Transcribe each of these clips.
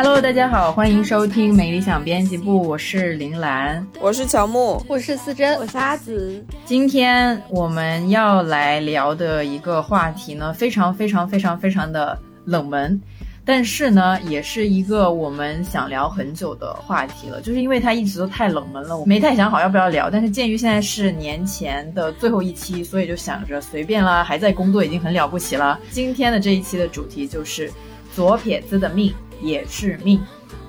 Hello，大家好，欢迎收听美理想编辑部，我是林兰。我是乔木，我是思珍，我是阿紫，今天我们要来聊的一个话题呢，非常非常非常非常的冷门，但是呢，也是一个我们想聊很久的话题了。就是因为它一直都太冷门了，我没太想好要不要聊。但是鉴于现在是年前的最后一期，所以就想着随便啦，还在工作已经很了不起了。今天的这一期的主题就是左撇子的命也是命。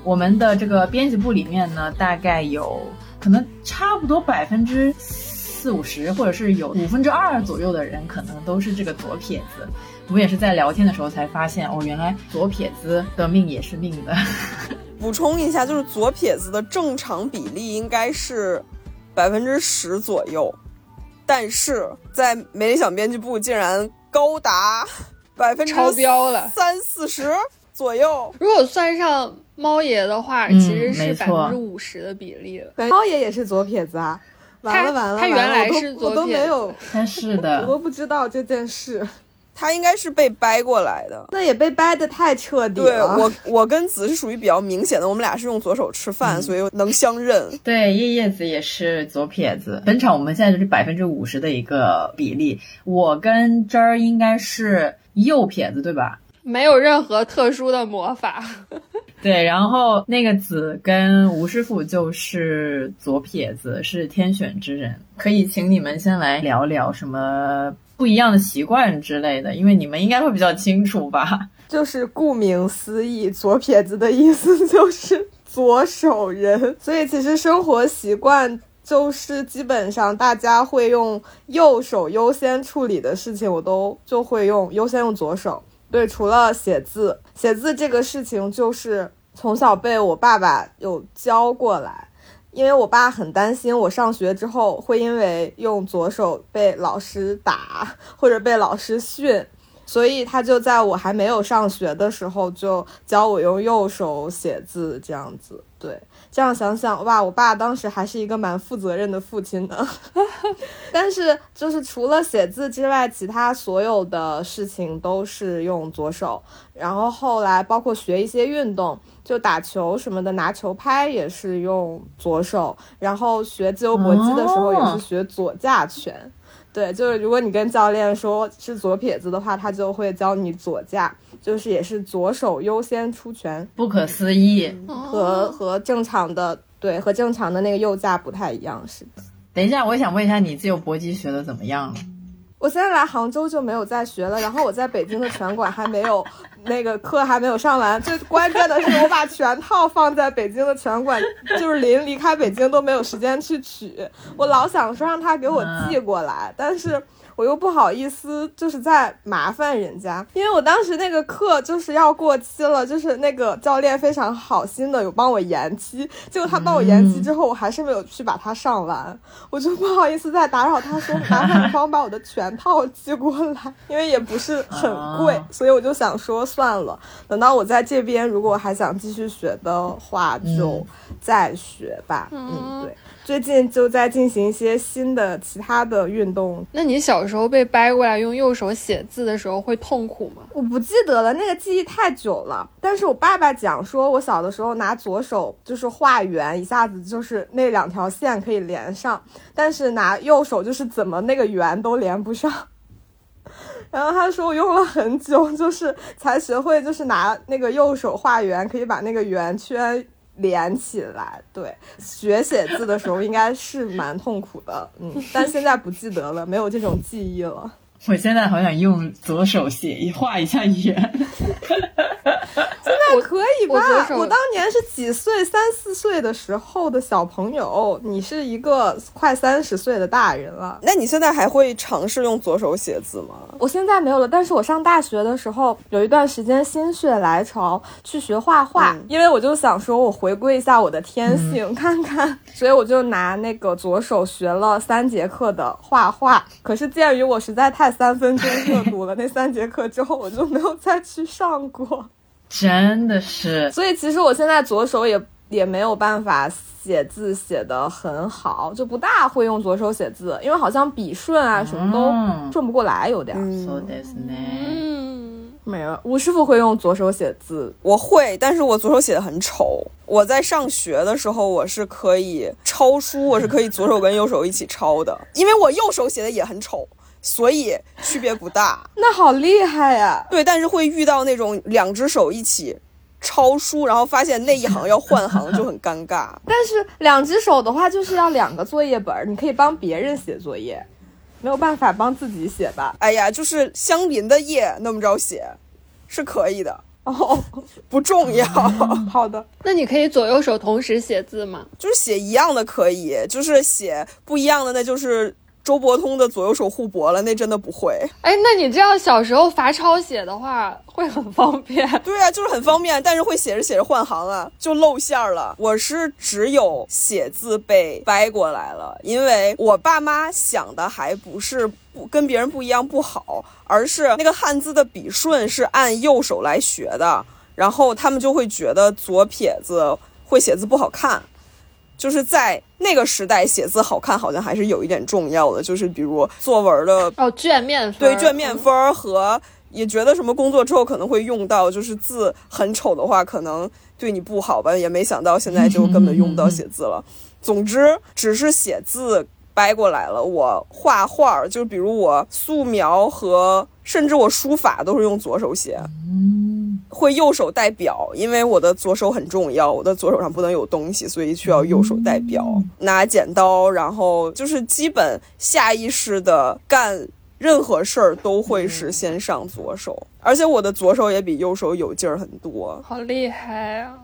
我们的这个编辑部里面呢，大概有可能差不多百分之四五十，或者是有五分之二左右的人，可能都是这个左撇子。我们也是在聊天的时候才发现，哦，原来左撇子的命也是命的。补充一下，就是左撇子的正常比例应该是百分之十左右，但是在没理想编辑部竟然高达百分之超标了三四十左右。如果算上猫爷的话，嗯其实是百分之五十的比例了。猫爷也是左撇子啊！完了完了，他原来是左我都撇子没有，但是我的，都不知道这件事，他应该是被掰过来的。那也被掰的太彻底对了。我，我跟子是属于比较明显的，我们俩是用左手吃饭，所以能相认。对叶叶子也是左撇子。本场我们现在就是百分之五十的一个比例，我跟真儿应该是右撇子，对吧？没有任何特殊的魔法，对，然后那个子跟吴师傅就是左撇子，是天选之人。可以请你们先来聊聊什么不一样的习惯之类的，因为你们应该会比较清楚吧？就是顾名思义，左撇子的意思就是左手人，所以其实生活习惯。就是基本上大家会用右手优先处理的事情，我都就会用优先用左手。对，除了写字，写字这个事情就是从小被我爸爸有教过来，因为我爸很担心我上学之后会因为用左手被老师打或者被老师训，所以他就在我还没有上学的时候就教我用右手写字，这样子。对，这样想想，哇，我爸当时还是一个蛮负责任的父亲的。但是就是除了写字之外，其他所有的事情都是用左手。然后后来包括学一些运动，就打球什么的，拿球拍也是用左手。然后学自由搏击的时候也是学左架拳。对，就是如果你跟教练说是左撇子的话，他就会教你左架，就是也是左手优先出拳，不可思议！和和正常的对和正常的那个右架不太一样，是的。等一下，我想问一下，你自由搏击学的怎么样了？我现在来杭州就没有再学了，然后我在北京的拳馆还没有那个课还没有上完。最关键的是，我把全套放在北京的拳馆，就是临离开北京都没有时间去取。我老想说让他给我寄过来，但是我又不好意思，就是在麻烦人家，因为我当时那个课就是要过期了，就是那个教练非常好心的有帮我延期，结果他帮我延期之后，我还是没有去把它上完，我就不好意思再打扰他说，麻烦你帮我把我的全套寄过来，因为也不是很贵，啊。所以我就想说算了，等到我在这边如果还想继续学的话，就再学吧。嗯，对。最近就在进行一些新的其他的运动，那你小时候被掰过来用右手写字的时候会痛苦吗？我不记得了，那个记忆太久了。但是我爸爸讲说，我小的时候拿左手就是画圆，一下子就是那两条线可以连上，但是拿右手就是怎么那个圆都连不上。然后他说我用了很久，就是才学会，就是拿那个右手画圆，可以把那个圆圈连起来。对，学写字的时候应该是蛮痛苦的，嗯，但现在不记得了，没有这种记忆了。我现在好想用左手写一画一下圆。我可以吧？我当年是几岁？三四岁的时候的小朋友，你是一个快三十岁的大人了。那你现在还会尝试用左手写字吗？我现在没有了，但是我上大学的时候有一段时间心血来潮去学画画，嗯因为我就想说我回归一下我的天性，看看，所以我就拿那个左手学了三节课的画画。可是鉴于我实在太三分钟热度了，那三节课之后我就没有再去上过。真的是，所以其实我现在左手也 也没有办法写字写得很好，就不大会用左手写字，因为好像笔顺啊什么嗯都顺不过来，有点儿。そうですね。嗯，没有，吴师傅会用左手写字，我会，但是我左手写的很丑。我在上学的时候，我是可以抄书，我是可以左手跟右手一起抄的，因为我右手写的也很丑， 所以区别不大。那好厉害呀！对，但是会遇到那种两只手一起抄书，然后发现那一行要换行，就很尴尬。但是两只手的话，就是要两个作业本，你可以帮别人写作业，没有办法帮自己写吧？哎呀，就是相邻的页那么着写，是可以的，哦，不重要。好的，那你可以左右手同时写字吗？就是写一样的可以，就是写不一样的，那就是周伯通的左右手互搏了，那真的不会。哎，那你这样小时候罚抄写的话，会很方便。对啊，就是很方便，但是会写着写着换行啊，就露馅儿了。我是只有写字被掰过来了，因为我爸妈想的还不是不跟别人不一样不好，而是那个汉字的笔顺是按右手来学的，然后他们就会觉得左撇子会写字不好看。就是在那个时代写字好看，好像还是有一点重要的。就是比如作文的哦，卷面分对卷面分和也觉得什么工作之后可能会用到，就是字很丑的话，可能对你不好吧。也没想到现在就根本用不到写字了。总之，只是写字掰过来了。我画画儿，就比如我素描和甚至我书法都是用左手写。会右手带表，因为我的左手很重要，我的左手上不能有东西，所以需要右手带表。拿剪刀，然后就是基本下意识的干任何事儿都会是先上左手，而且我的左手也比右手有劲儿很多。好厉害啊！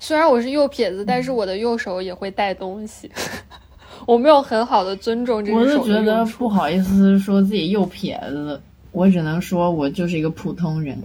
虽然我是右撇子，但是我的右手也会带东西。我没有很好的尊重这我只手的是觉得不好意思说自己右撇子，我只能说我就是一个普通人。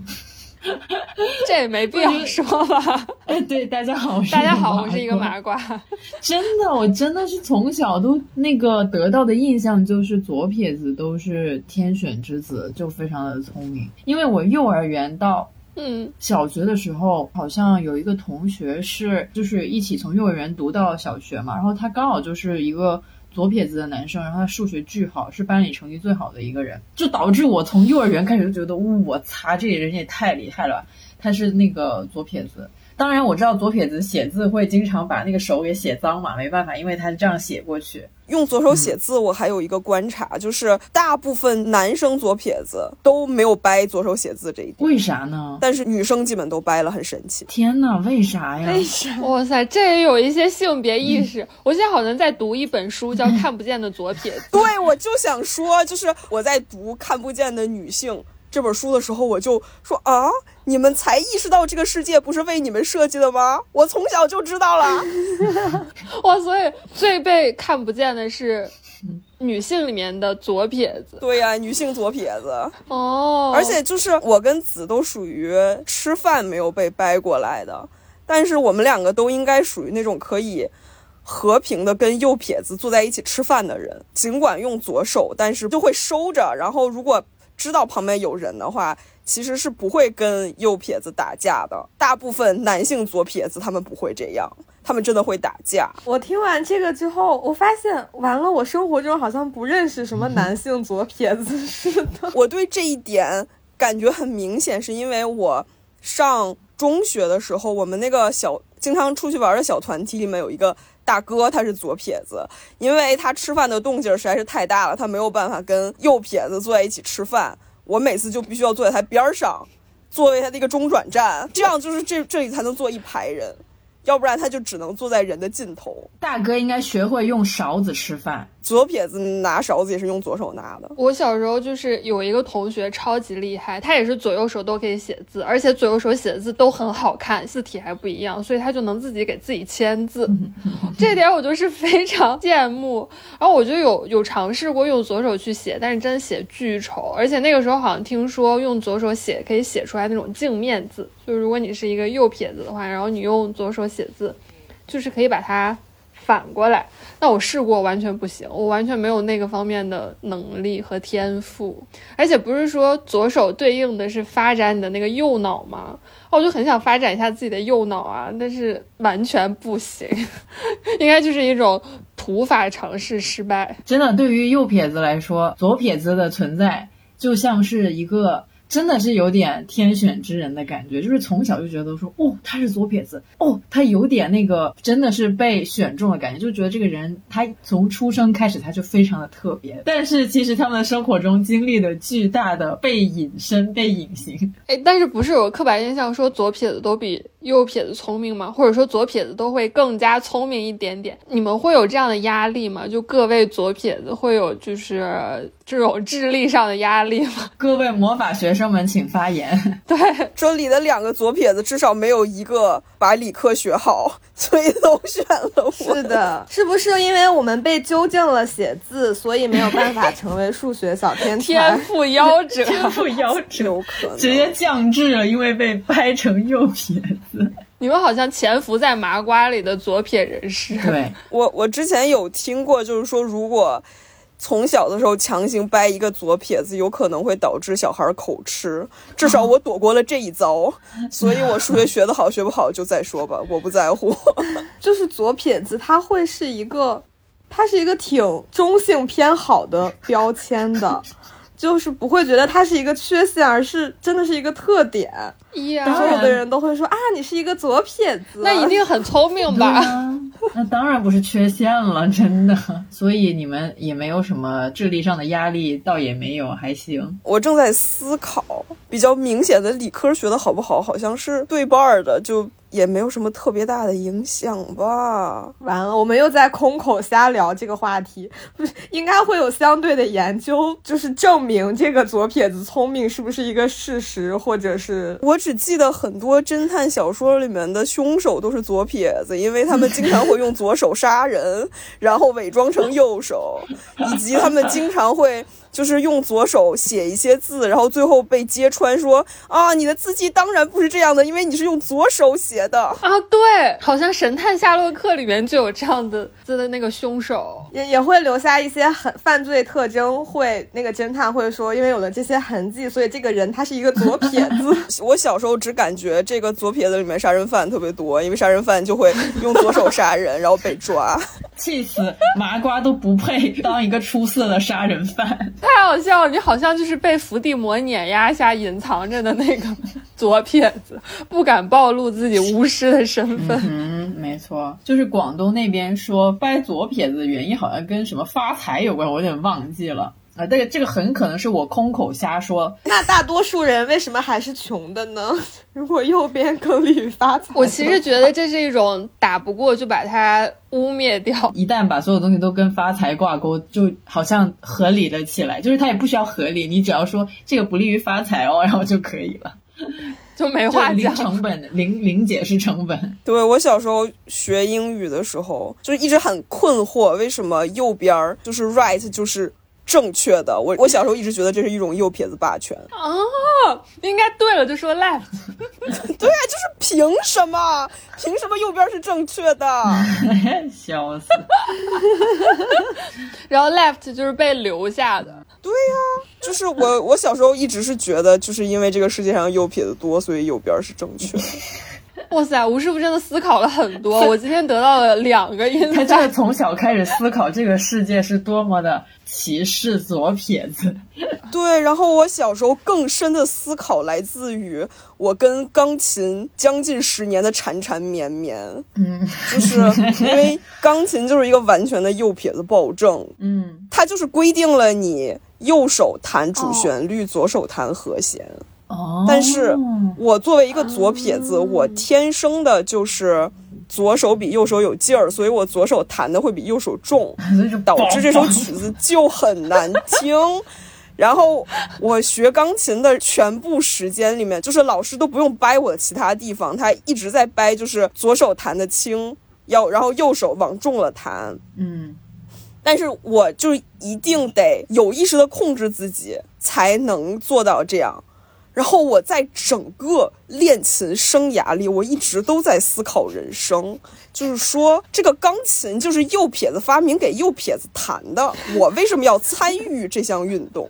这也没必要说吧。哎，对，大家好，大家好，我是一个瓜麻瓜。真的，我真的是从小都那个得到的印象就是左撇子都是天选之子，就非常的聪明。因为我幼儿园到嗯，小学的时候，好像有一个同学是就是一起从幼儿园读到小学嘛，然后他刚好就是一个左撇子的男生，然后他数学巨好，是班里成绩最好的一个人，就导致我从幼儿园开始就觉得，我擦，这人也太厉害了，他是那个左撇子。当然我知道左撇子写字会经常把那个手给写脏嘛，没办法，因为他是这样写过去。用左手写字，我还有一个观察，就是大部分男生左撇子都没有掰左手写字这一点，为啥呢？但是女生基本都掰了，很神奇。天呐，为啥呀？为啥哇塞，这也有一些性别意识。我现在好像在读一本书，叫《看不见的左撇子》。对，我就想说，就是我在读《看不见的女性》这本书的时候，我就说啊，你们才意识到这个世界不是为你们设计的吗？我从小就知道了。哇，所以最被看不见的是女性里面的左撇子。对呀、女性左撇子，哦，而且就是我跟子都属于吃饭没有被掰过来的，但是我们两个都应该属于那种可以和平的跟右撇子坐在一起吃饭的人，尽管用左手，但是就会收着，然后如果知道旁边有人的话，其实是不会跟右撇子打架的。大部分男性左撇子他们不会这样，他们真的会打架。我听完这个之后，我发现完了，我生活中好像不认识什么男性左撇子似的。我对这一点感觉很明显，是因为我上中学的时候，我们那个小经常出去玩的小团体里面有一个大哥，他是左撇子，因为他吃饭的动静实在是太大了，他没有办法跟右撇子坐在一起吃饭。我每次就必须要坐在他边上，作为他的一个中转站，这样就是这这里才能坐一排人，要不然他就只能坐在人的尽头。大哥应该学会用勺子吃饭。左撇子拿勺子也是用左手拿的。我小时候就是有一个同学超级厉害，他也是左右手都可以写字，而且左右手写的字都很好看，字体还不一样，所以他就能自己给自己签字，这点我就是非常 羡慕。然后我就有有尝试过用左手去写，但是真的写巨丑，而且那个时候好像听说用左手写可以写出来那种镜面字，就是如果你是一个右撇子的话，然后你用左手写字，就是可以把它反过来。那我试过，完全不行，我完全没有那个方面的能力和天赋。而且不是说左手对应的是发展你的那个右脑吗？我就很想发展一下自己的右脑啊，但是完全不行，应该就是一种土法尝试失败。真的，对于右撇子来说，左撇子的存在就像是一个。真的是有点天选之人的感觉，就是从小就觉得说，哦，他是左撇子，哦，他有点那个，真的是被选中的感觉，就觉得这个人他从出生开始他就非常的特别。但是其实他们的生活中经历的巨大的被隐身、被隐形。哎，但是不是有刻板印象说左撇子都比右撇子聪明吗？或者说左撇子都会更加聪明一点点？你们会有这样的压力吗？就各位左撇子会有就是这种智力上的压力吗？各位魔法学。生们请发言。对，这里的两个左撇子至少没有一个把理科学好，所以都选了我。是的，是不是因为我们被纠正了写字，所以没有办法成为数学小天才？天赋夭折，天赋夭折，有可能直接降智了，因为被掰成右撇子。你们好像潜伏在麻瓜里的左撇人士。对我，我之前有听过，就是说如果。从小的时候强行掰一个左撇子，有可能会导致小孩口吃。至少我躲过了这一遭，所以我数学学得好，学不好就再说吧，我不在乎。就是左撇子，它会是一个，它是一个挺中性偏好的标签的。就是不会觉得它是一个缺陷，而是真的是一个特点。所有的人都会说啊，你是一个左撇子，那一定很聪明吧？那当然不是缺陷了，真的。所以你们也没有什么智力上的压力，倒也没有，还行。我正在思考，比较明显的理科学的好不好，好像是对半的，就。也没有什么特别大的影响吧。完了，我们又在空口瞎聊这个话题，不 是应该会有相对的研究，就是证明这个左撇子聪明是不是一个事实，或者是我只只记得很多侦探小说里面的凶手都是左撇子，因为他们经常会用左手杀人，然后伪装成右手，以及他们经常会。就是用左手写一些字，然后最后被揭穿说啊，你的字迹当然不是这样的，因为你是用左手写的啊。对，好像《神探夏洛克》里面就有这样的字的那个凶手，也也会留下一些很犯罪特征，会那个侦探会说，因为有了这些痕迹，所以这个人他是一个左撇子。我小时候只感觉这个左撇子里面杀人犯特别多，因为杀人犯就会用左手杀人，然后被抓，气死麻瓜都不配当一个出色的杀人犯。太好笑了！你好像就是被伏地魔碾压下隐藏着的那个 左撇子，不敢暴露自己巫师的身份。嗯，没错，就是广东那边说掰左撇子的原因好像跟什么发财有关，我有点忘记了。啊，这个这个很可能是我空口瞎说。那大多数人为什么还是穷的呢？如果右边更利于发财，我其实觉得这是一种打不过就把它污蔑掉。一旦把所有东西都跟发财挂钩，就好像合理了起来。就是它也不需要合理，你只要说这个不利于发财哦，然后就可以了，就没话讲。零成本，零零解释成本。对我小时候学英语的时候，就是一直很困惑，为什么右边就是 right 就是。正确的，我我小时候一直觉得这是一种右撇子霸权哦，应该对了就说 left，对啊，就是凭什么？凭什么右边是正确的？笑死！然后 left 就是被留下的，对呀，就是我我小时候一直是觉得，就是因为这个世界上右撇子多，所以右边是正确的。哇塞，吴师傅真的思考了很多，我今天得到了两个因。他真的从小开始思考这个世界是多么的歧视左撇子。对，然后我小时候更深的思考来自于我跟钢琴将近十年的缠缠绵绵。嗯，就是因为钢琴就是一个完全的右撇子暴政。嗯，它就是规定了你右手弹主旋律，左手弹和弦。哦，但是我作为一个左撇子，我天生的就是左手比右手有劲儿，所以我左手弹的会比右手重，导致这首曲子就很难听。然后我学钢琴的全部时间里面，就是老师都不用掰我的其他地方，他一直在掰，就是左手弹的轻，要然后右手往重了弹。嗯，但是我就一定得有意识的控制自己，才能做到这样。然后我在整个练琴生涯里，我一直都在思考人生，就是说这个钢琴就是右撇子发明给右撇子弹的，我为什么要参与这项运动？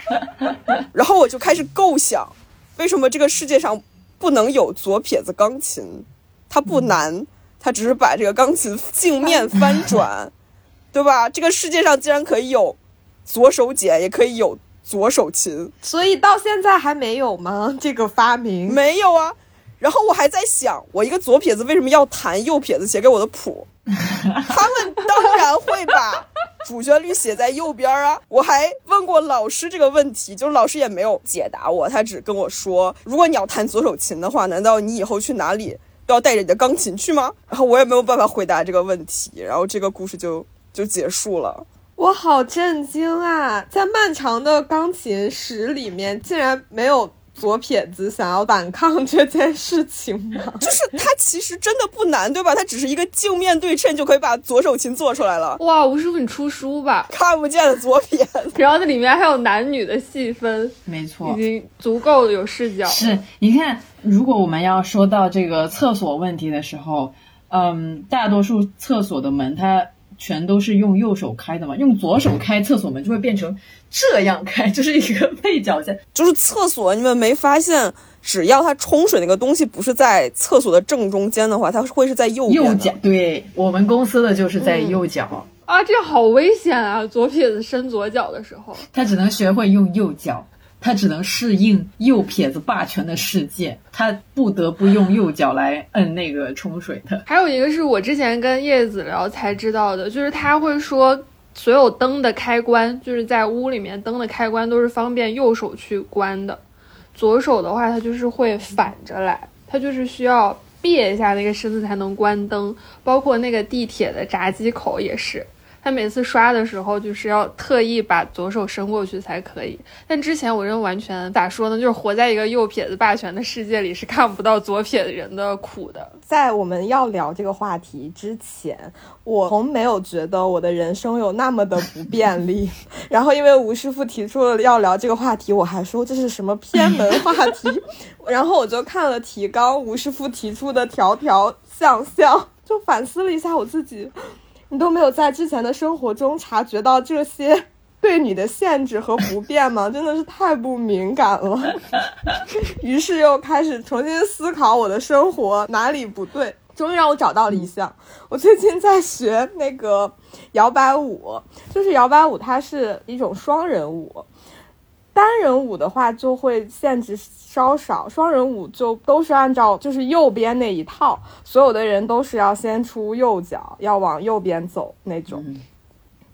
然后我就开始构想，为什么这个世界上不能有左撇子钢琴？它不难，它只是把这个钢琴镜面翻转，对吧？这个世界上竟然可以有左手剪，也可以有。左手琴，所以到现在还没有吗？这个发明没有啊。然后我还在想，我一个左撇子为什么要弹右撇子写给我的谱？他们当然会把 主旋律写在右边啊。我还问过老师这个问题，就是老师也没有解答我，他只跟我说，如果你要弹左手琴的话，难道你以后去哪里都要带着你的钢琴去吗？然后我也没有办法回答这个问题，然后这个故事就就结束了。我好震惊啊！在漫长的钢琴史里面，竟然没有左撇子想要反抗这件事情吗？就是它其实真的不难，对吧？它只是一个镜面对称，就可以把左手琴做出来了。哇，吴师傅，你出书吧？看不见的左撇子，然后那里面还有男女的细分，没错，已经足够有视角。是，你看，如果我们要说到这个厕所问题的时候，嗯，大多数厕所的门它。全都是用右手开的嘛，用左手开厕所门就会变成这样开，就是一个背角线。就是厕所，你们没发现，只要它冲水那个东西不是在厕所的正中间的话，它会是在右右角。对我们公司的就是在右角啊，这好危险啊！左撇子伸左脚的时候，他只能学会用右脚。他只能适应右撇子霸权的世界，他不得不用右脚来摁那个冲水的。还有一个是我之前跟叶子聊才知道的，就是他会说，所有灯的开关，就是在屋里面灯的开关都是方便右手去关的，左手的话它就是会反着来，它就是需要别一下那个身子才能关灯，包括那个地铁的闸机口也是。他每次刷的时候，就是要特意把左手伸过去才可以。但之前我认为完全咋说呢，就是活在一个右撇子霸权的世界里，是看不到左撇子人的苦的。在我们要聊这个话题之前，我从没有觉得我的人生有那么的不便利。然后因为吴师傅提出了要聊这个话题，我还说这是什么偏门话题。然后我就看了提纲，吴师傅提出的条条项项，就反思了一下我自己。你都没有在之前的生活中察觉到这些 对你的限制和不便吗？真的是太不敏感了。于是又开始重新思考我的生活哪里不对，终于让我找到了一项。我最近在学那个摇摆舞，就是摇摆舞，它是一种双人舞。单人舞的话就会限制稍少，双人舞就都是按照就是右边那一套，所有的人都是要先出右脚，要往右边走那种。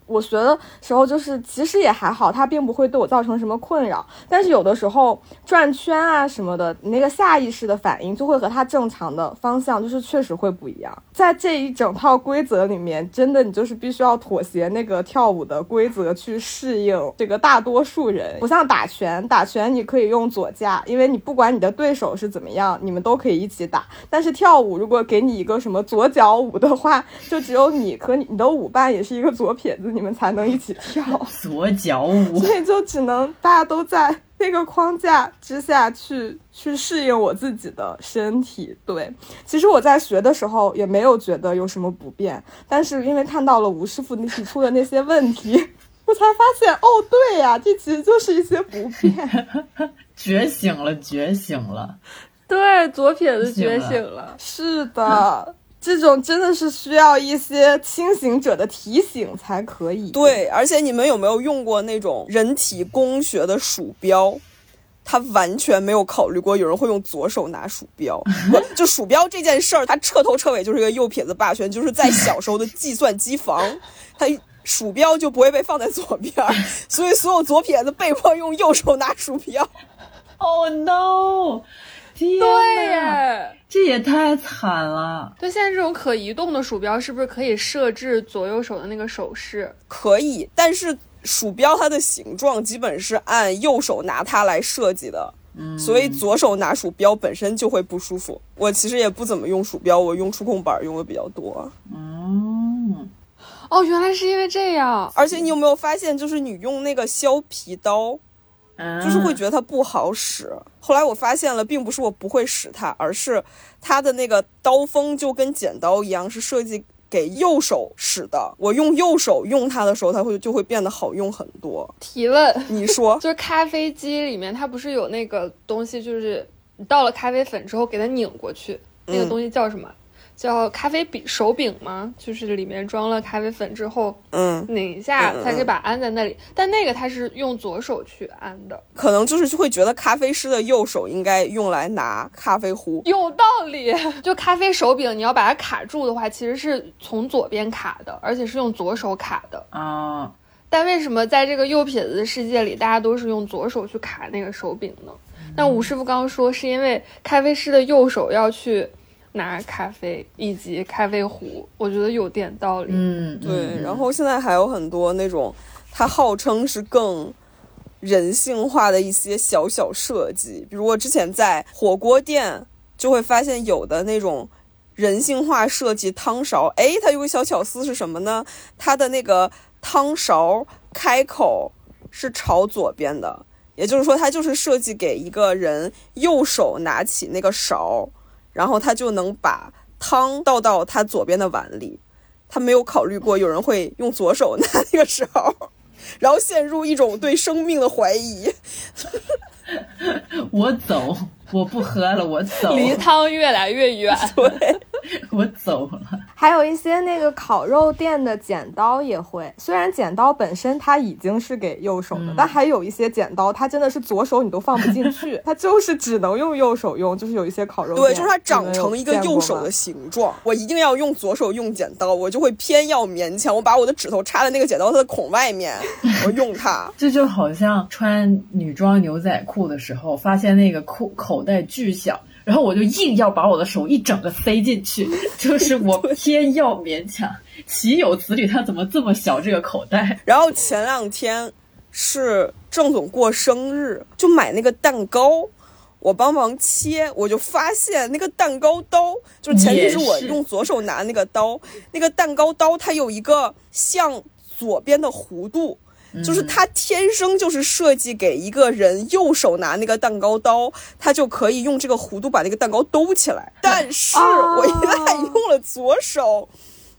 我学的时候就是其实也还好，它并不会对我造成什么困扰。但是有的时候转圈啊什么的，你那个下意识的反应就会和它正常的方向就是确实会不一样。在这一整套规则里面，真的你就是必须要妥协那个跳舞的规则去适应这个大多数人。不像打拳，打拳你可以用左架，因为你不管你的对手是怎么样，你们都可以一起打。但是跳舞如果给你一个什么左脚舞的话，就只有你和你的舞伴也是一个左撇子。你们才能一起跳 左脚舞，所以就只能大家都在那个框架之下去去适应我自己的身体。对，其实我在学的时候也没有觉得有什么不便，但是因为看到了吴师傅提出的那些问题，我才发现哦，对呀，这其实就是一些不便。觉醒了，觉醒了，对，左撇子觉醒了，是的。这种真的是需要一些清醒者的提醒才可以。对，而且你们有没有用过那种人体工学的鼠标？他完全没有考虑过有人会用左手拿鼠标。就鼠标这件事儿，他彻头彻尾就是一个右撇子霸权。就是在小时候的计算机房，他鼠标就不会被放在左边，所以所有左撇子被迫用右手拿鼠标。Oh no！对耶，这也太惨了。对，现在这种可移动的鼠标是不是可以设置左右手的那个手势？可以，但是鼠标它的形状基本是按右手拿它来设计的，嗯，所以左手拿鼠标本身就会不舒服。我其实也不怎么用鼠标，我用触控板用的比较多。嗯，哦，原来是因为这样。而且你有没有发现，就是你用那个削皮刀。就是会觉得它不好使。后来我发现了，并不是我不会使它，而是它的那个刀锋就跟剪刀一样，是设计给右手使的。我用右手用它的时候，它会就会变得好用很多。提问，你说 就是咖啡机里面它不是有那个东西，就是你倒了咖啡粉之后给它拧过去，那个东西叫什么？叫咖啡饼手柄吗？就是里面装了咖啡粉之后，嗯，拧一下嗯嗯才可以把它安在那里。但那个它是用左手去安的，可能就是会觉得咖啡师的右手应该用来拿咖啡壶。有道理。就咖啡手柄，你要把它卡住的话，其实是从左边卡的，而且是用左手卡的。啊，但为什么在这个右撇子的世界里，大家都是用左手去卡那个手柄呢？那吴师傅刚刚说，是因为咖啡师的右手要去拿咖啡以及咖啡壶，我觉得有点道理。嗯，对，嗯然后现在还有很多那种，它号称是更人性化的一些小小设计，比如我之前在火锅店就会发现有的那种人性化设计汤勺，诶，它有个小巧思是什么呢？它的那个汤勺开口是朝左边的，也就是说，它就是设计给一个人右手拿起那个勺，然后他就能把汤倒到他左边的碗里。他没有考虑过有人会用左手拿那个勺，然后陷入一种对生命的怀疑。我走，我不喝了，我走，离汤越来越远。对，我走了。还有一些那个烤肉店的剪刀也会，虽然剪刀本身它已经是给右手的，嗯但还有一些剪刀它真的是左手你都放不进去，它就是只能用右手用。就是有一些烤肉店，对，就是它长成一个右手的形状，我一定要用左手用剪刀，我就会偏要勉强，我把我的指头插在那个剪刀它的孔外面，我用它。这就好像穿女装牛仔裤的时候，发现那个裤口袋巨小，然后我就硬要把我的手一整个塞进去，就是我偏要勉强。岂有此理！它怎么这么小？这个口袋？然后前两天是郑总过生日，就买那个蛋糕。我帮忙切，我就发现那个蛋糕刀，就是前提是我用左手拿那个刀，那个蛋糕刀它有一个向左边的弧度，就是他天生就是设计给一个人右手拿那个蛋糕刀，他就可以用这个弧度把那个蛋糕兜起来。但是我一旦用了左手，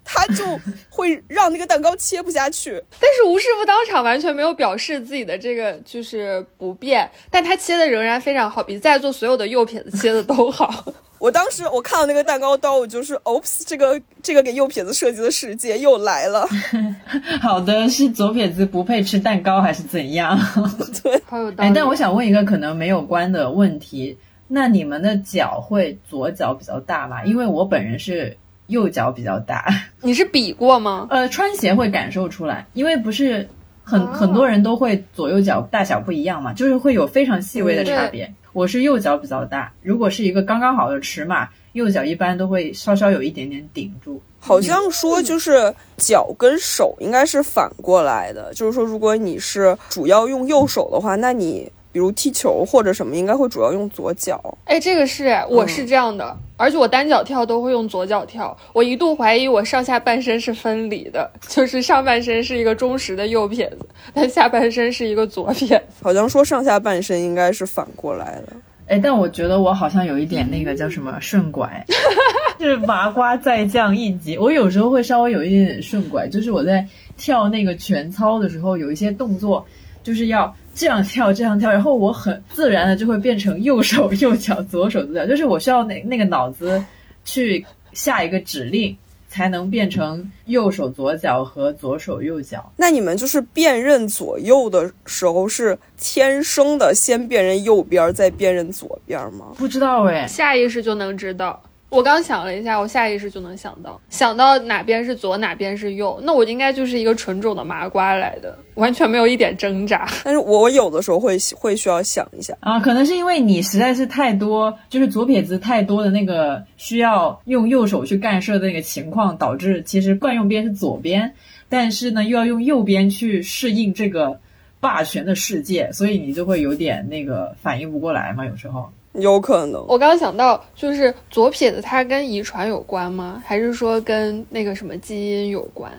他就会让那个蛋糕切不下去。但是吴师傅当场完全没有表示自己的这个就是不便，但他切的仍然非常好，比在座所有的右撇子切的都好。我当时我看到那个蛋糕刀，我就是 oops，这个这个给右撇子设计的世界又来了。好的，是左撇子不配吃蛋糕还是怎样？好有道理。哎，但我想问一个可能没有关的问题，那你们的脚会左脚比较大吗？因为我本人是右脚比较大，你是比过吗？呃，穿鞋会感受出来，因为不是很、哦很多人都会左右脚大小不一样嘛，就是会有非常细微的差别。我是右脚比较大，如果是一个刚刚好的尺码，右脚一般都会稍稍有一点点顶住。好像说就是脚跟手应该是反过来的，就是说如果你是主要用右手的话，那你比如踢球或者什么，应该会主要用左脚。哎，这个是我是这样的，而且我单脚跳都会用左脚跳。我一度怀疑我上下半身是分离的，就是上半身是一个忠实的右撇子，但下半身是一个左撇子。好像说上下半身应该是反过来的。哎，但我觉得我好像有一点那个叫什么顺拐，就是麻瓜再降一级。我有时候会稍微有一点点顺拐，就是我在跳那个拳操的时候，有一些动作就是要这样跳这样跳，然后我很自然的就会变成右手右脚左手左脚，就是我需要那那个脑子去下一个指令。才能变成右手左脚和左手右脚。那你们就是辨认左右的时候是天生的先辨认右边，再辨认左边吗？不知道哎，下意识就能知道。我刚想了一下，我下意识就能想到，想到哪边是左，哪边是右，那我应该就是一个纯种的麻瓜来的，完全没有一点挣扎。但是我我有的时候会会需要想一下，啊，可能是因为你实在是太多，就是左撇子太多的那个需要用右手去干涉的那个情况，导致其实惯用边是左边，但是呢又要用右边去适应这个霸权的世界，所以你就会有点那个反应不过来嘛，有时候。有可能。我刚刚想到，就是左撇子它跟遗传有关吗？还是说跟那个什么基因有关？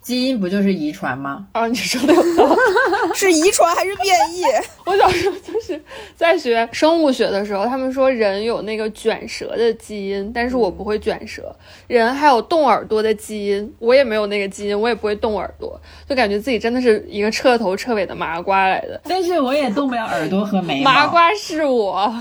基因不就是遗传吗？啊，你说的有道理。是遗传还是变异？我小时候就是在学生物学的时候，他们说人有那个卷舌的基因，但是我不会卷舌。人还有动耳朵的基因，我也没有那个基因，我也不会动耳朵，就感觉自己真的是一个彻头彻尾的麻瓜来的。但是我也动不了耳朵和眉毛。麻瓜是我。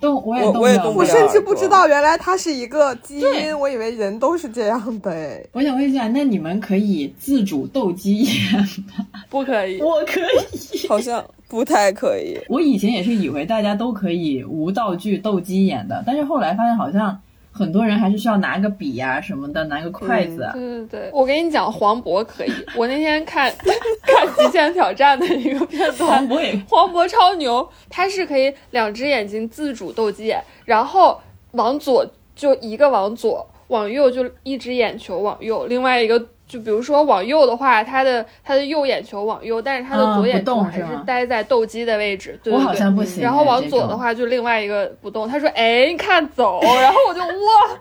动我也动我也动不了我甚至不知道原来它是一个基因，我以为人都是这样的哎。我想问一下，那你们可以自主斗鸡眼吗？不可以，我可以。好像不太可以。我以前也是以为大家都可以无道具斗鸡眼的，但是后来发现好像很多人还是需要拿个笔呀、什么的，拿个筷子。啊对对对，我跟你讲，黄渤可以。我那天看 看《极限挑战》的一个片段，黄渤也黄渤超牛，他是可以两只眼睛自主斗鸡眼，然后往左就一个往左，往右就一只眼球往右，另外一个就比如说往右的话，他的他的右眼球往右，但是他的嗯左眼球还是待在斗鸡的位置。对我好对对像不行。然后往左的话就另外一个不动。他说：“哎，你看走。”然后我就哇，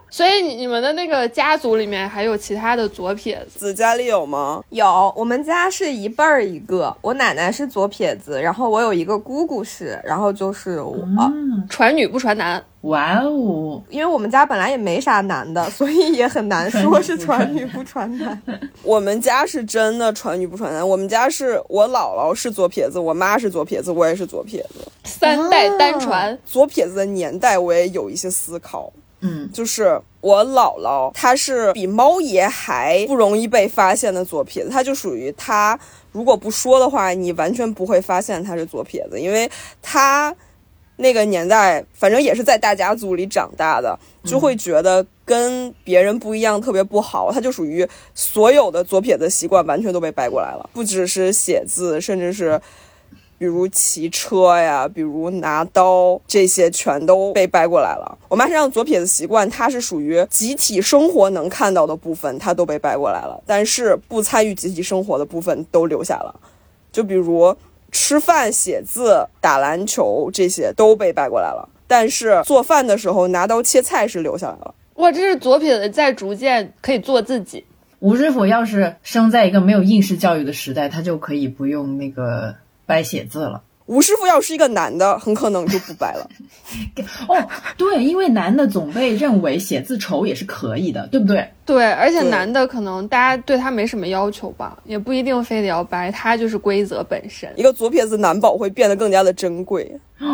所以你你们的那个家族里面还有其他的左撇子。子家里有吗？有，我们家是一辈儿一个，我奶奶是左撇子，然后我有一个姑姑是，然后就是我。嗯，传女不传男，哇哦，因为我们家本来也没啥男的，所以也很难说是传女不传 男。我们家是真的传女不传男。我们家是我姥姥是左撇子，我妈是左撇子，我也是左撇子。三代单传。左撇子的年代我也有一些思考，嗯，就是我姥姥她是比猫爷还不容易被发现的左撇子，她就属于她如果不说的话，你完全不会发现她是左撇子，因为她那个年代反正也是在大家族里长大的，就会觉得跟别人不一样，特别不好。他就属于所有的左撇子习惯完全都被掰过来了，不只是写字，甚至是。比如骑车呀，比如拿刀，这些全都被掰过来了。我妈身上左撇子习惯，它是属于集体生活能看到的部分，它都被掰过来了，但是不参与集体生活的部分都留下了。就比如吃饭、写字、打篮球这些都被掰过来了，但是做饭的时候拿刀切菜是留下来了。哇，这是左撇子在逐渐可以做自己。吴师傅要是生在一个没有应试教育的时代，他就可以不用那个掰写字了。吴师傅要是一个男的，很可能就不掰了。哦，对，因为男的总被认为写字丑也是可以的，对不对？对，而且男的可能大家对他没什么要求吧，也不一定非得要掰，他就是规则本身。一个左撇子难保会变得更加的珍贵。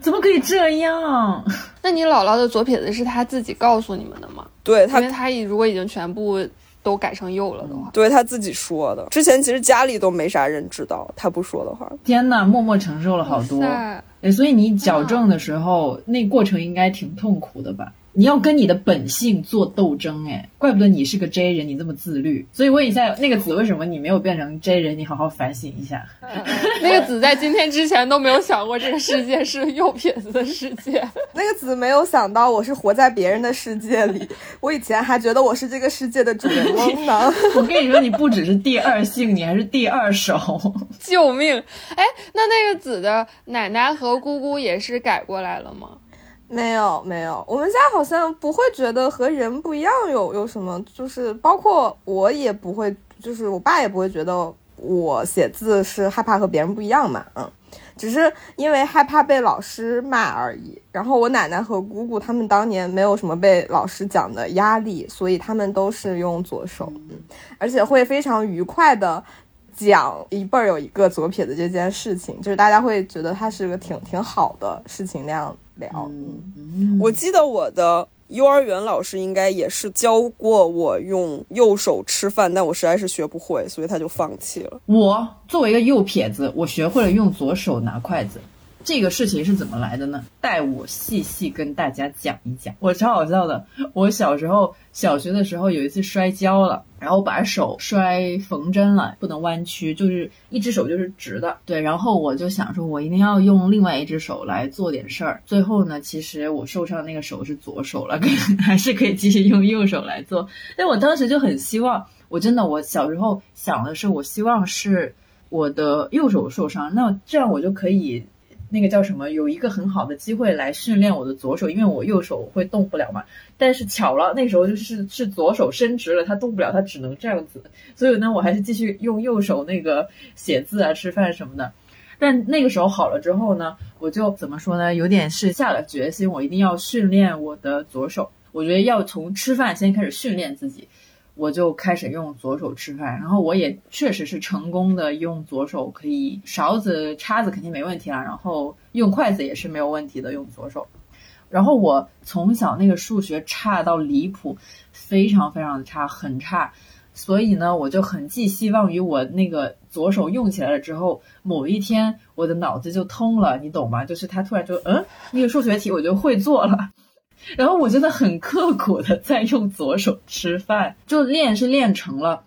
怎么可以这样？那你姥姥的左撇子是他自己告诉你们的吗？对他因为他已如果已经全部都改成右了的话，对他自己说的。之前其实家里都没啥人知道，他不说的话。天呐，默默承受了好多。塞哎，所以你矫正的时候，那过程应该挺痛苦的吧？你要跟你的本性做斗争，哎，怪不得你是个 J 人，你这么自律。所以问一下，那个子为什么你没有变成 J 人？你好好反省一下。那个子在今天之前都没有想过这个世界是右撇子的世界。那个子没有想到我是活在别人的世界里，我以前还觉得我是这个世界的主人翁呢。我跟你说，你不只是第二性，你还是第二手。救命！哎，那那个子的奶奶和姑姑也是改过来了吗？没有没有，我们家好像不会觉得和人不一样有有什么，就是包括我也不会，就是我爸也不会觉得我写字是害怕和别人不一样嘛，嗯，只是因为害怕被老师骂而已。然后我奶奶和姑姑他们当年没有什么被老师讲的压力，所以他们都是用左手，嗯，而且会非常愉快的。讲一辈儿有一个左撇子这件事情，就是大家会觉得它是个挺挺好的事情那样聊。嗯我记得我的幼儿园老师应该也是教过我用右手吃饭，但我实在是学不会，所以他就放弃了。我作为一个右撇子，我学会了用左手拿筷子。这个事情是怎么来的呢？带我细细跟大家讲一讲。我超好笑的，我小时候小学的时候有一次摔跤了，然后把手摔缝针了，不能弯曲，就是一只手就是直的。对，然后我就想说，我一定要用另外一只手来做点事儿。最后呢，其实我受伤那个手是左手了，还是可以继续用右手来做。但我当时就很希望，我真的我小时候想的是，我希望是我的右手受伤，那这样我就可以那个叫什么，有一个很好的机会来训练我的左手，因为我右手会动不了嘛。但是巧了，那时候就是是左手伸直了，它动不了，它只能这样子。所以呢，我还是继续用右手那个写字啊、吃饭什么的。但那个时候好了之后呢，我就怎么说呢？有点是下了决心，我一定要训练我的左手。我觉得要从吃饭先开始训练自己。我就开始用左手吃饭，然后我也确实是成功的用左手，可以勺子、叉子肯定没问题了，然后用筷子也是没有问题的，用左手。然后我从小那个数学差到离谱，非常非常的差，很差，所以呢，我就很寄希望于我那个左手用起来了之后，某一天我的脑子就通了，你懂吗？就是他突然就嗯，那个数学题我就会做了。然后我真的很刻苦的在用左手吃饭，就练是练成了，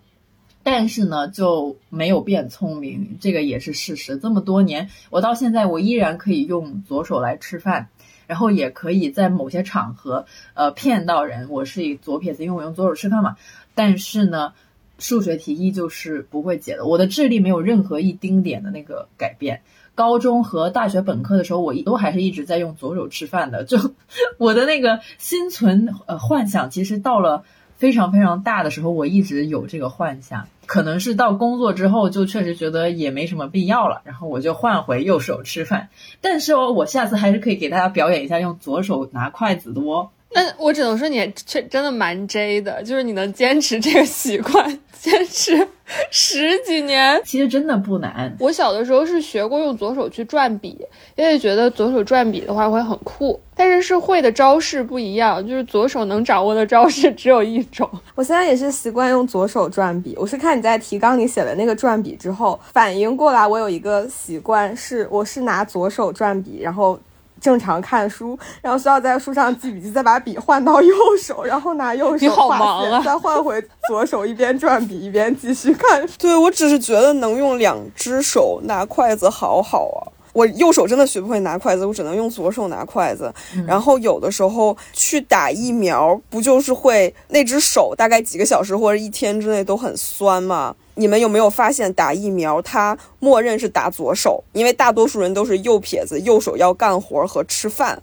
但是呢就没有变聪明，这个也是事实。这么多年，我到现在我依然可以用左手来吃饭，然后也可以在某些场合，呃骗到人我是一左撇子，因为我用左手吃饭嘛。但是呢，数学题依旧是不会解的，我的智力没有任何一丁点的那个改变。高中和大学本科的时候，我都还是一直在用左手吃饭的。就 我的那个心存呃幻想，其实到了非常非常大的时候，我一直有这个幻想。可能是到工作之后，就确实觉得也没什么必要了，然后我就换回右手吃饭。但是哦，我下次还是可以给大家表演一下用左手拿筷子的哦。那我只能说你确真的蛮 J 的，就是你能坚持这个习惯，坚持 十几年，其实真的不难。我小的时候是学过用左手去转笔，因为觉得左手转笔的话会很酷，但是是会的招式不一样，就是左手能掌握的招式只有一种。我现在也是习惯用左手转笔，我是看你在提纲里写了那个转笔之后，反应过来我有一个习惯是，我是拿左手转笔，然后。正常看书，然后需要在书上记笔记，再把笔换到右手，然后拿右手画线，再换回左手，一边转笔一边继续看。对我只是觉得能用两只手拿筷子好好啊。我右手真的学不会拿筷子，我只能用左手拿筷子。然后有的时候去打疫苗，不就是会那只手大概几个小时或者一天之内都很酸吗？你们有没有发现打疫苗它默认是打左手，因为大多数人都是右撇子，右手要干活和吃饭。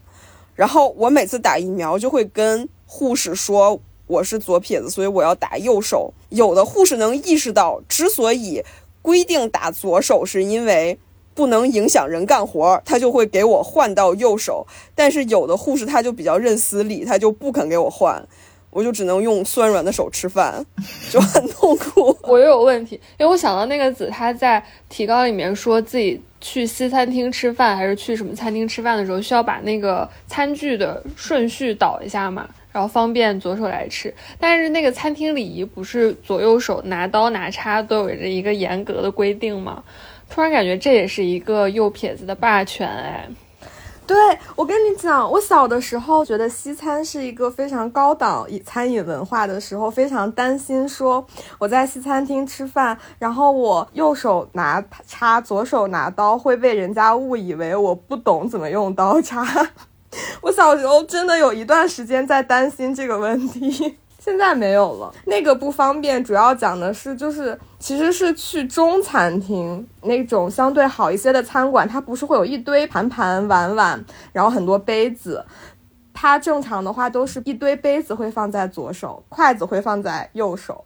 然后我每次打疫苗就会跟护士说我是左撇子，所以我要打右手。有的护士能意识到，之所以规定打左手，是因为。不能影响人干活，他就会给我换到右手。但是有的护士他就比较认死理，他就不肯给我换，我就只能用酸软的手吃饭，就很痛苦。我又有问题，因为我想到那个子他在提纲里面说自己去西餐厅吃饭还是去什么餐厅吃饭的时候，需要把那个餐具的顺序倒一下嘛，然后方便左手 来吃。但是那个餐厅礼仪不是左右手拿刀拿叉都有着一个严格的规定吗？突然感觉这也是一个右撇子的霸权哎，对我跟你讲，我小的时候觉得西餐是一个非常高档餐饮文化的时候，非常担心说我在西餐厅吃饭，然后我右手拿叉，左手拿刀，会被人家误以为我不懂怎么用刀叉。我小时候真的有一段时间在担心这个问题。现在没有了，那个不方便。主要讲的是，就是其实是去中餐厅那种相对好一些的餐馆，它不是会有一堆盘盘碗碗，然后很多杯子。它正常的话都是一堆杯子会放在左手，筷子会放在右手。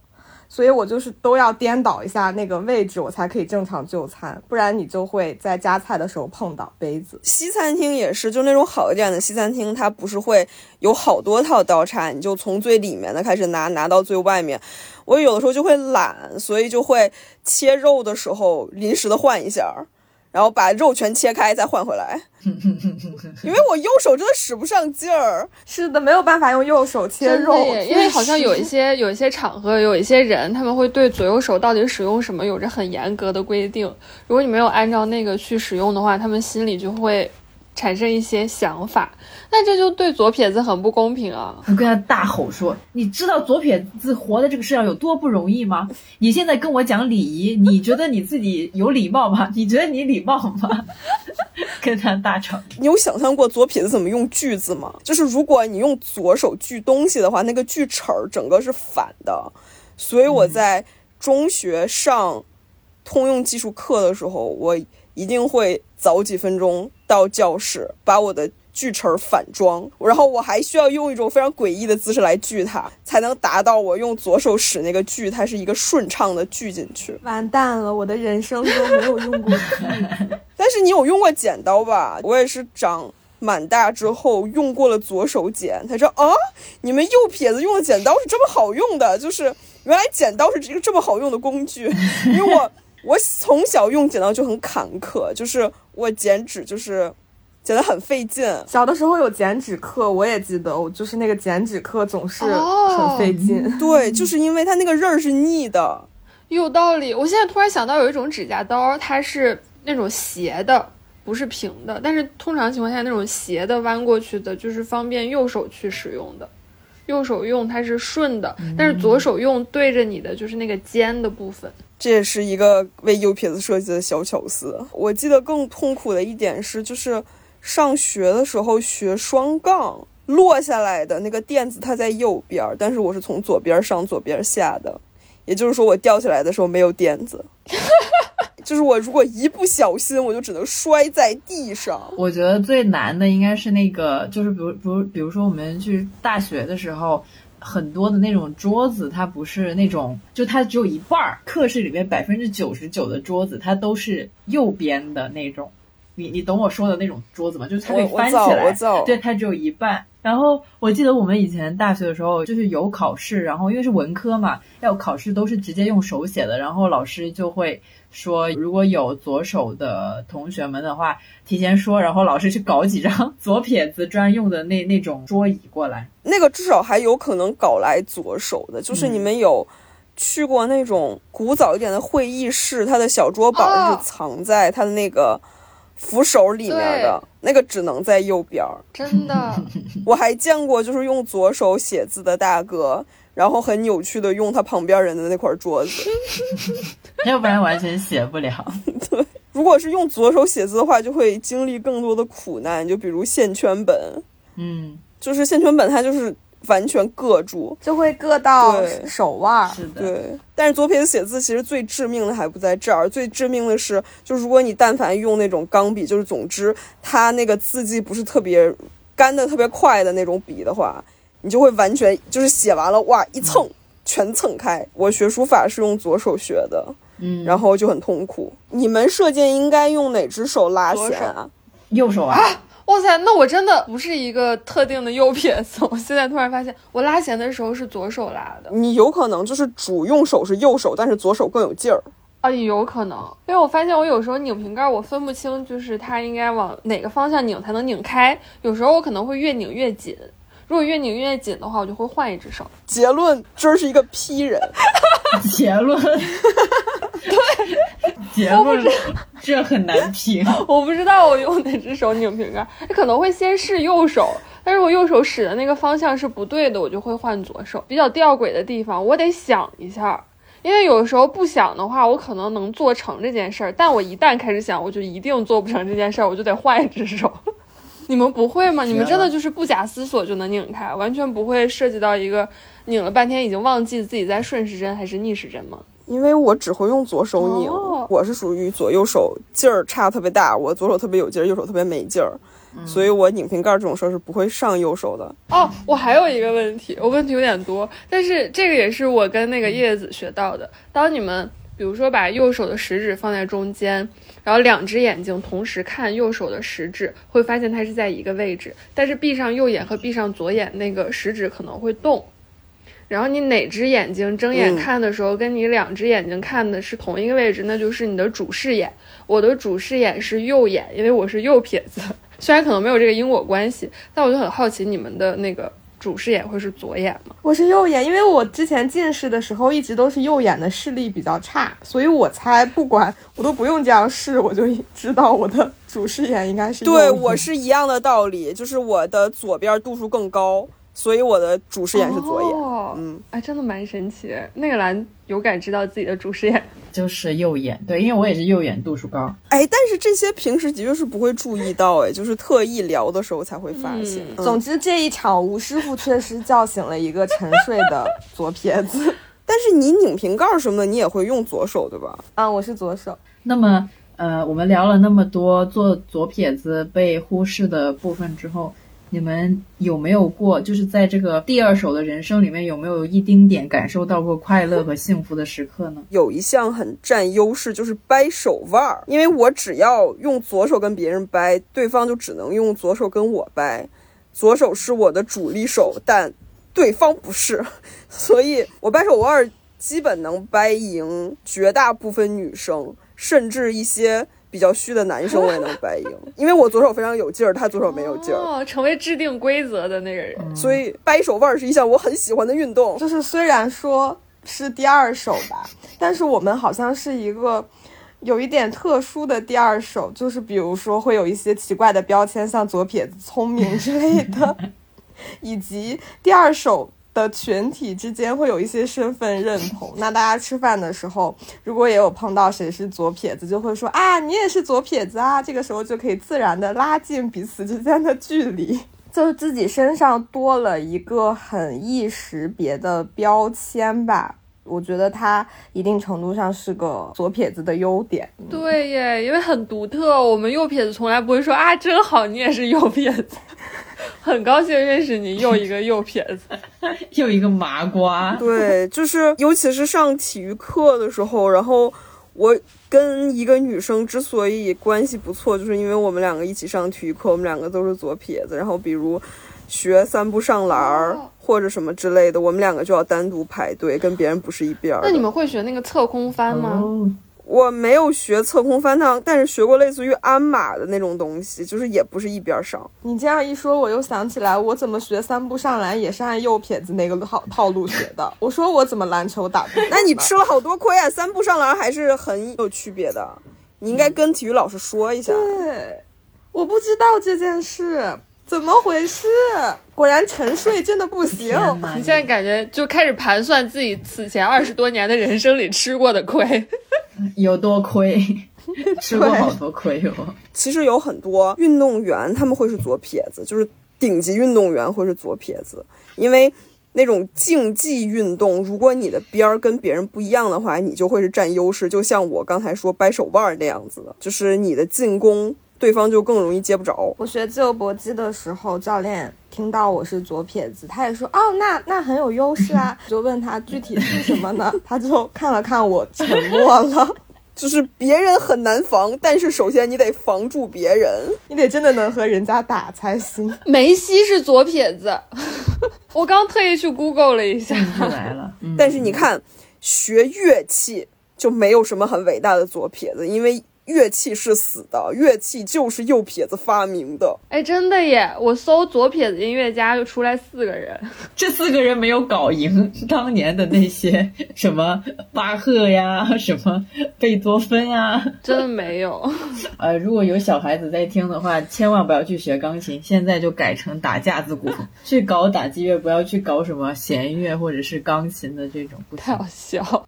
所以我就是都要颠倒一下那个位置，我才可以正常就餐，不然你就会在夹菜的时候碰到杯子。西餐厅也是，就那种好一点的西餐厅，它不是会有好多套刀叉，你就从最里面的开始拿，拿到最外面。我有的时候就会懒，所以就会切肉的时候临时的换一下。然后把肉全切开，再换回来，因为我右手真的使不上劲儿。是的，没有办法用右手切肉，因为好像有一些 有一些场合，有一些人他们会对左右手到底使用什么有着很严格的规定。如果你没有按照那个去使用的话，他们心里就会。产生一些想法，那这就对左撇子很不公平啊！我跟他大吼说：“你知道左撇子活在这个世上有多不容易吗？你现在跟我讲礼仪，你觉得你自己有礼貌吗？你觉得你礼貌吗？” 跟他大吵。你有想象过左撇子怎么用锯子吗？就是如果你用左手锯东西的话，那个锯齿儿整个是反的。所以我在中学上通用技术课的时候，我。一定会早几分钟到教室，把我的锯齿反装，然后我还需要用一种非常诡异的姿势来锯它，才能达到我用左手使那个锯，它是一个顺畅的锯进去。完蛋了，我的人生中没有用过锯。但是你有用过剪刀吧？我也是长满大之后用过了左手剪，他说啊，你们右撇子用的剪刀是这么好用的，就是原来剪刀是一个这么好用的工具。因为我我从小用剪刀就很坎坷，就是我剪纸就是剪得很费劲。小的时候有剪纸课，我也记得，我就是那个剪纸课总是很费劲。对，就是因为它那个刃儿是逆的。有道理。我现在突然想到有一种指甲刀，它是那种斜的，不是平的。但是通常情况下，那种斜的弯过去的，就是方便右手去使用的。右手用它是顺的，但是左手用对着你的就是那个尖的部分。这也是一个为右撇子设计的小巧思。我记得更痛苦的一点是，就是上学的时候学双杠落下来的那个垫子，它在右边，但是我是从左边上左边下的，也就是说我掉下来的时候没有垫子，就是我如果一不小心，我就只能摔在地上。我觉得最难的应该是那个，就是比如，比如，比如说我们去大学的时候，很多的那种桌子，它不是那种，就它只有一半儿。课室里面百分之九十九的桌子，它都是右边的那种。你你懂我说的那种桌子吗？就是它可以我我知道翻起来，对，它只有一半。然后我记得我们以前大学的时候，就是有考试，然后因为是文科嘛，要考试都是直接用手写的，然后老师就会说，如果有左手的同学们的话，提前说，然后老师去搞几张左撇子专用的那那种桌椅过来。那个至少还有可能搞来左手的，就是你们有去过那种古早一点的会议室，它的小桌板是藏在它的那个扶手里面的，那个只能在右边儿。真的，我还见过就是用左手写字的大哥，然后很扭曲的用他旁边人的那块桌子。要不然完全写不了。对如果是用左手写字的话，就会经历更多的苦难，就比如线圈本，嗯，就是线圈本它就是完全硌住。就会硌到手腕儿。是的，对，但是左撇子写字其实最致命的还不在这儿，最致命的是，就如果你但凡用那种钢笔，就是总之它那个字迹不是特别干的特别快的那种笔的话，你就会完全就是写完了哇一蹭全蹭开。我学书法是用左手学的，嗯，然后就很痛苦。你们射箭应该用哪只手拉弦啊？右手啊，哇塞，那我真的不是一个特定的右撇子。我现在突然发现，我拉弦的时候是左手拉的你有可能就是主用手是右手，但是左手更有劲儿。啊，有可能，因为我发现我有时候拧瓶盖，我分不清就是它应该往哪个方向拧才能拧开，有时候我可能会越拧越紧。如果越拧越紧的话，我就会换一只手。结论，这是一个 P 人。结论，对，结论，这很难评。我不知道我用哪只手拧瓶盖，可能会先试右手，但是我右手使的那个方向是不对的，我就会换左手。比较吊诡的地方，我得想一下，因为有时候不想的话，我可能能做成这件事儿，但我一旦开始想，我就一定做不成这件事儿，我就得换一只手。你们不会吗？你们真的就是不假思索就能拧开，完全不会涉及到一个拧了半天已经忘记自己在顺时针还是逆时针吗？因为我只会用左手拧，哦我是属于左右手劲儿差特别大，我左手特别有劲儿，右手特别没劲儿，所以我拧瓶盖这种事儿是不会上右手的。哦，我还有一个问题，我问题有点多，但是这个也是我跟那个叶子学到的。当你们比如说把右手的食指放在中间，然后两只眼睛同时看右手的食指，会发现它是在一个位置，但是闭上右眼和闭上左眼，那个食指可能会动。然后你哪只眼睛睁眼嗯看的时候，跟你两只眼睛看的是同一个位置，那就是你的主视眼。我的主视眼是右眼，因为我是右撇子，虽然可能没有这个因果关系，但我就很好奇你们的那个主视眼会是左眼吗？我是右眼，因为我之前近视的时候一直都是右眼的视力比较差，所以我猜不管我都不用这样试，我就知道我的主视眼应该是右对我是一样的道理，就是我的左边度数更高，所以我的主视眼是左眼。哦、嗯，哎，真的蛮神奇。那个蓝有感知到自己的主视眼，就是右眼，对，因为我也是右眼度数高。哎，但是这些平时的确是不会注意到，哎，就是特意聊的时候才会发现。嗯嗯总之，这一场吴师傅确实叫醒了一个沉睡的左撇子。但是你拧瓶盖什么的，你也会用左手对吧？啊，我是左手。那么呃，我们聊了那么多做左撇子被忽视的部分之后，你们有没有过，就是在这个第二手的人生里面，有没有一丁点感受到过快乐和幸福的时刻呢？有一项很占优势，就是掰手腕儿。因为我只要用左手跟别人掰，对方就只能用左手跟我掰。左手是我的主力手，但对方不是，所以我掰手腕儿基本能掰赢绝大部分女生，甚至一些比较虚的男生我也能掰赢，因为我左手非常有劲儿，他左手没有劲儿。哦，成为制定规则的那个人。所以掰手腕儿是一项我很喜欢的运动。就是虽然说是第二手吧，但是我们好像是一个有一点特殊的第二手，就是比如说会有一些奇怪的标签，像左撇子、聪明之类的，以及第二手。的群体之间会有一些身份认同，那大家吃饭的时候，如果也有碰到谁是左撇子，就会说啊，你也是左撇子啊，这个时候就可以自然的拉近彼此之间的距离，就自己身上多了一个很易识别的标签吧。我觉得它一定程度上是个左撇子的优点。对耶，因为很独特，我们右撇子从来不会说啊，真好，你也是右撇子。很高兴认识你，又一个右撇子，又一个麻瓜。对，就是尤其是上体育课的时候，然后我跟一个女生之所以关系不错，就是因为我们两个一起上体育课，我们两个都是左撇子。然后比如学三步上篮儿或者什么之类的，我们两个就要单独排队，跟别人不是一边儿。那你们会学那个侧空翻吗？哦我没有学侧空翻趟，但是学过类似于鞍马的那种东西，就是也不是一边上。你这样一说，我又想起来，我怎么学三步上篮也是按右撇子那个套套路学的。我说我怎么篮球打不那你吃了好多亏啊！三步上篮还是很有区别的，你应该跟体育老师说一下。对，我不知道这件事怎么回事。果然沉睡真的不行。你现在感觉就开始盘算自己此前二十多年的人生里吃过的亏。有多亏，吃过好多亏哦。其实有很多运动员他们会是左撇子，就是顶级运动员会是左撇子，因为那种竞技运动，如果你的边儿跟别人不一样的话，你就会是占优势。就像我刚才说掰手腕儿那样子的，就是你的进攻，对方就更容易接不着。我学自由搏击的时候，教练听到我是左撇子，他也说哦，那那很有优势啊。就问他具体是什么呢？他就看了看我，沉默了。就是别人很难防，但是首先你得防住别人。你得真的能和人家打才行。梅西是左撇子，我刚特意去 Google 了一下。出来了，嗯但是你看，学乐器就没有什么很伟大的左撇子，因为乐器是死的，乐器就是右撇子发明的。哎，真的耶！我搜左撇子音乐家就出来四个人，这四个人没有搞赢 当年的那些 什么巴赫呀、什么贝多芬啊。真的没有。呃，如果有小孩子在听的话，千万不要去学钢琴，现在就改成打架子鼓，去搞打击乐，不要去搞什么弦乐或者是钢琴的这种，不太好笑。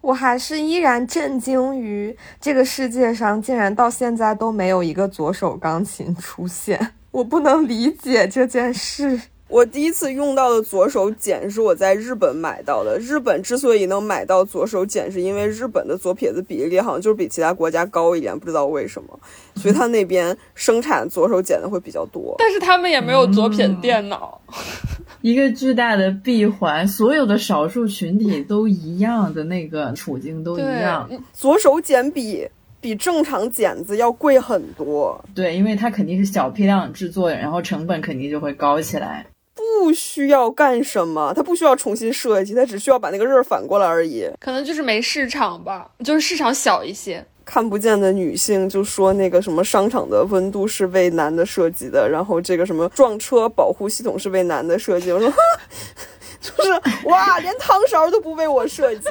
我还是依然震惊于这个世界上竟然到现在都没有一个左手钢琴出现，我不能理解这件事。我第一次用到的左手茧是我在日本买到的。日本之所以能买到左手茧，是因为日本的左撇子比例好像就是比其他国家高一点，不知道为什么，所以他那边生产左手茧的会比较多。但是他们也没有左撇子电脑。一个巨大的闭环，所有的少数群体都一样的那个处境都一样。对，左手剪比比正常剪子要贵很多，对，因为它肯定是小批量制作的，然后成本肯定就会高起来。不需要干什么，它不需要重新设计，它只需要把那个刃反过来而已。可能就是没市场吧，就是市场小一些。看不见的女性就说那个什么商场的温度是为男的设计的，然后这个什么撞车保护系统是为男的设计。我说，就是哇，连汤勺都不为我设计。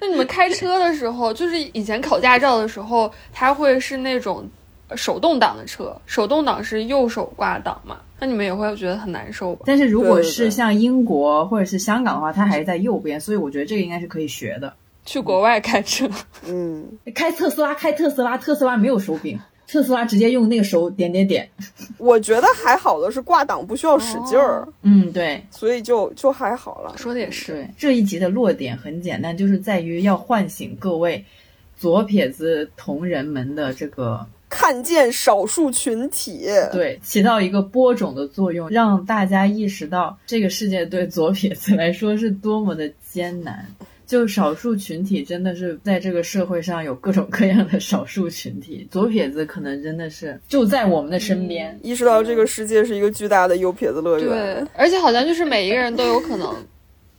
那你们开车的时候，就是以前考驾照的时候，它会是那种手动挡的车，手动挡是右手挂挡嘛？那你们也会觉得很难受吧？但是如果是像英国或者是香港的话，它还是在右边，所以我觉得这个应该是可以学的。去国外开车，嗯，开特斯拉，开特斯拉，特斯拉没有手柄，特斯拉直接用那个手点点点。我觉得还好的是挂档不需要使劲儿，哦嗯，对所以就就还好了。说的也是。这一集的落点很简单，就是在于要唤醒各位左撇子同人们的这个看见少数群体，对，起到一个播种的作用，让大家意识到这个世界对左撇子来说是多么的艰难。就少数群体真的是在这个社会上有各种各样的少数群体，左撇子可能真的是就在我们的身边。意识到这个世界是一个巨大的右撇子乐园。对，而且好像就是每一个人都有可能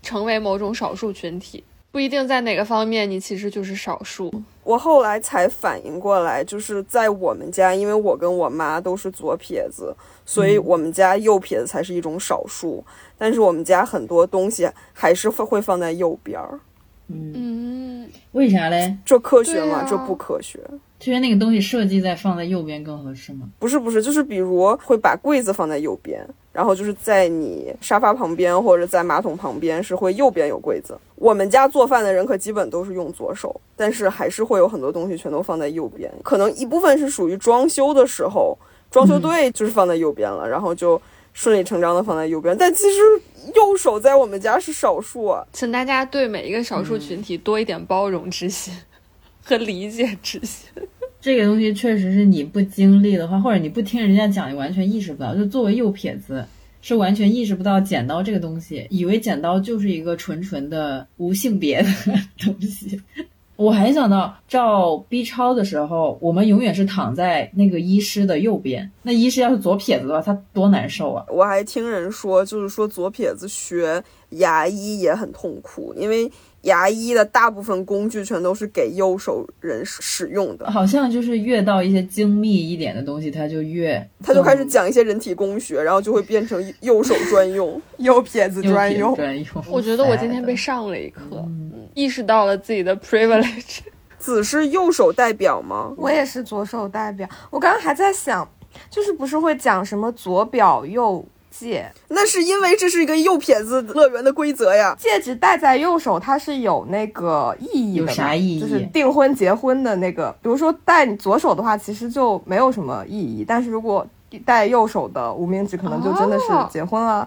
成为某种少数群体，不一定在哪个方面你其实就是少数。我后来才反应过来，就是在我们家，因为我跟我妈都是左撇子，所以我们家右撇子才是一种少数。但是我们家很多东西还是会会放在右边儿。嗯，为啥嘞？这科学吗？啊这不科学。就觉得那个东西设计在放在右边更合适吗？不是不是，就是比如会把柜子放在右边，然后就是在你沙发旁边或者在马桶旁边是会右边有柜子。我们家做饭的人可基本都是用左手，但是还是会有很多东西全都放在右边。可能一部分是属于装修的时候，装修队就是放在右边了，然后就顺理成章的放在右边。但其实右手在我们家是少数啊。请大家对每一个少数群体多一点包容之心 和理解之心。这个东西确实是你不经历的话，或者你不听人家讲，你完全意识不到。就作为右撇子，是完全意识不到剪刀这个东西，以为剪刀就是一个纯纯的无性别的 东西。我还想到照 B 超的时候，我们永远是躺在那个医师的右边。那医师要是左撇子的话，他多难受啊！我还听人说，就是说左撇子学牙医也很痛苦，因为牙医的大部分工具全都是给右手人使使用的。好像就是越到一些精密一点的东西，他就越他就开始讲一些人体工学，然后就会变成右手专用。右撇子专用。专用。我觉得我今天被上了一课，嗯意识到了自己的 privilege。子是右手代表吗？我也是左手代表。我刚刚还在想，就是不是会讲什么左表右戒，那是因为这是一个右撇子乐园的规则呀。戒指戴在右手，它是有那个意义的有，啥意义就是订婚结婚的那个。比如说戴你左手的话，其实就没有什么意义，但是如果戴右手的无名指，可能就真的是哦结婚了。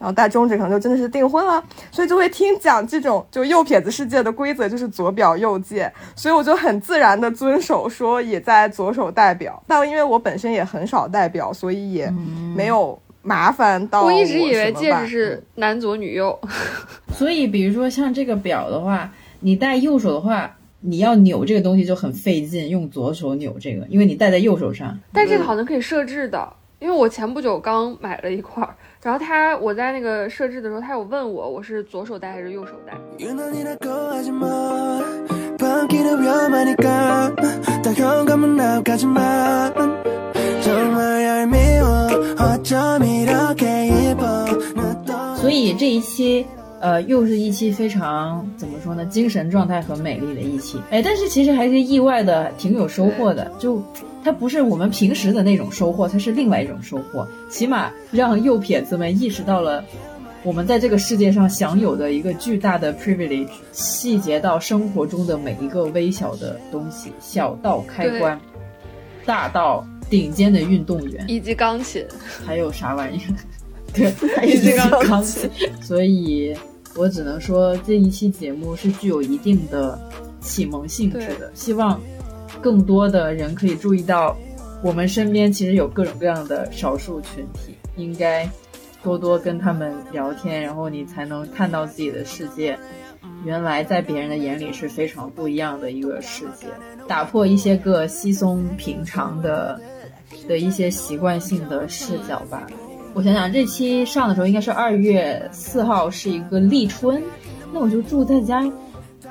然后戴中指可能就真的是订婚了，所以就会听讲这种就右撇子世界的规则就是左表右戒，所以我就很自然的遵守，说也在左手戴表。但因为我本身也很少戴表，所以也没有麻烦到我一直以为戒指是男左女右，所以，比如说像这个表的话，你戴右手的话，你要扭这个东西就很费劲，用左手扭这个，因为你戴在右手上。但这个好像可以设置的，因为我前不久刚买了一块儿，然后他我在那个设置的时候他有问我我是左手戴还是右手戴所以这一期呃，又是一期非常怎么说呢，精神状态很美丽的一期。哎，但是其实还是意外的，挺有收获的。就它不是我们平时的那种收获，它是另外一种收获。起码让右撇子们意识到了。我们在这个世界上享有的一个巨大的 privilege，细节到生活中的每一个微小的东西，小到开关，大到顶尖的运动员，以及钢琴，还有啥玩意儿？对，还有这个钢琴。所以我只能说，这一期节目是具有一定的启蒙性质的。希望更多的人可以注意到，我们身边其实有各种各样的少数群体，应该多多跟他们聊天，然后你才能看到自己的世界。原来在别人的眼里是非常不一样的一个世界，打破一些个稀松平常的的一些习惯性的视角吧。我想想，这期上的时候应该是二月四号，是一个立春，那我就祝大家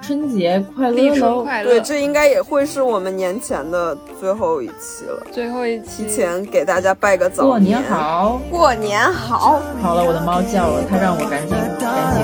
春节快立春乐喽！快乐。对，这应该也会是我们年前的最后一期了。最后一期提前给大家拜个早过年好！过年好。好了，我的猫叫了，它让我赶紧赶紧。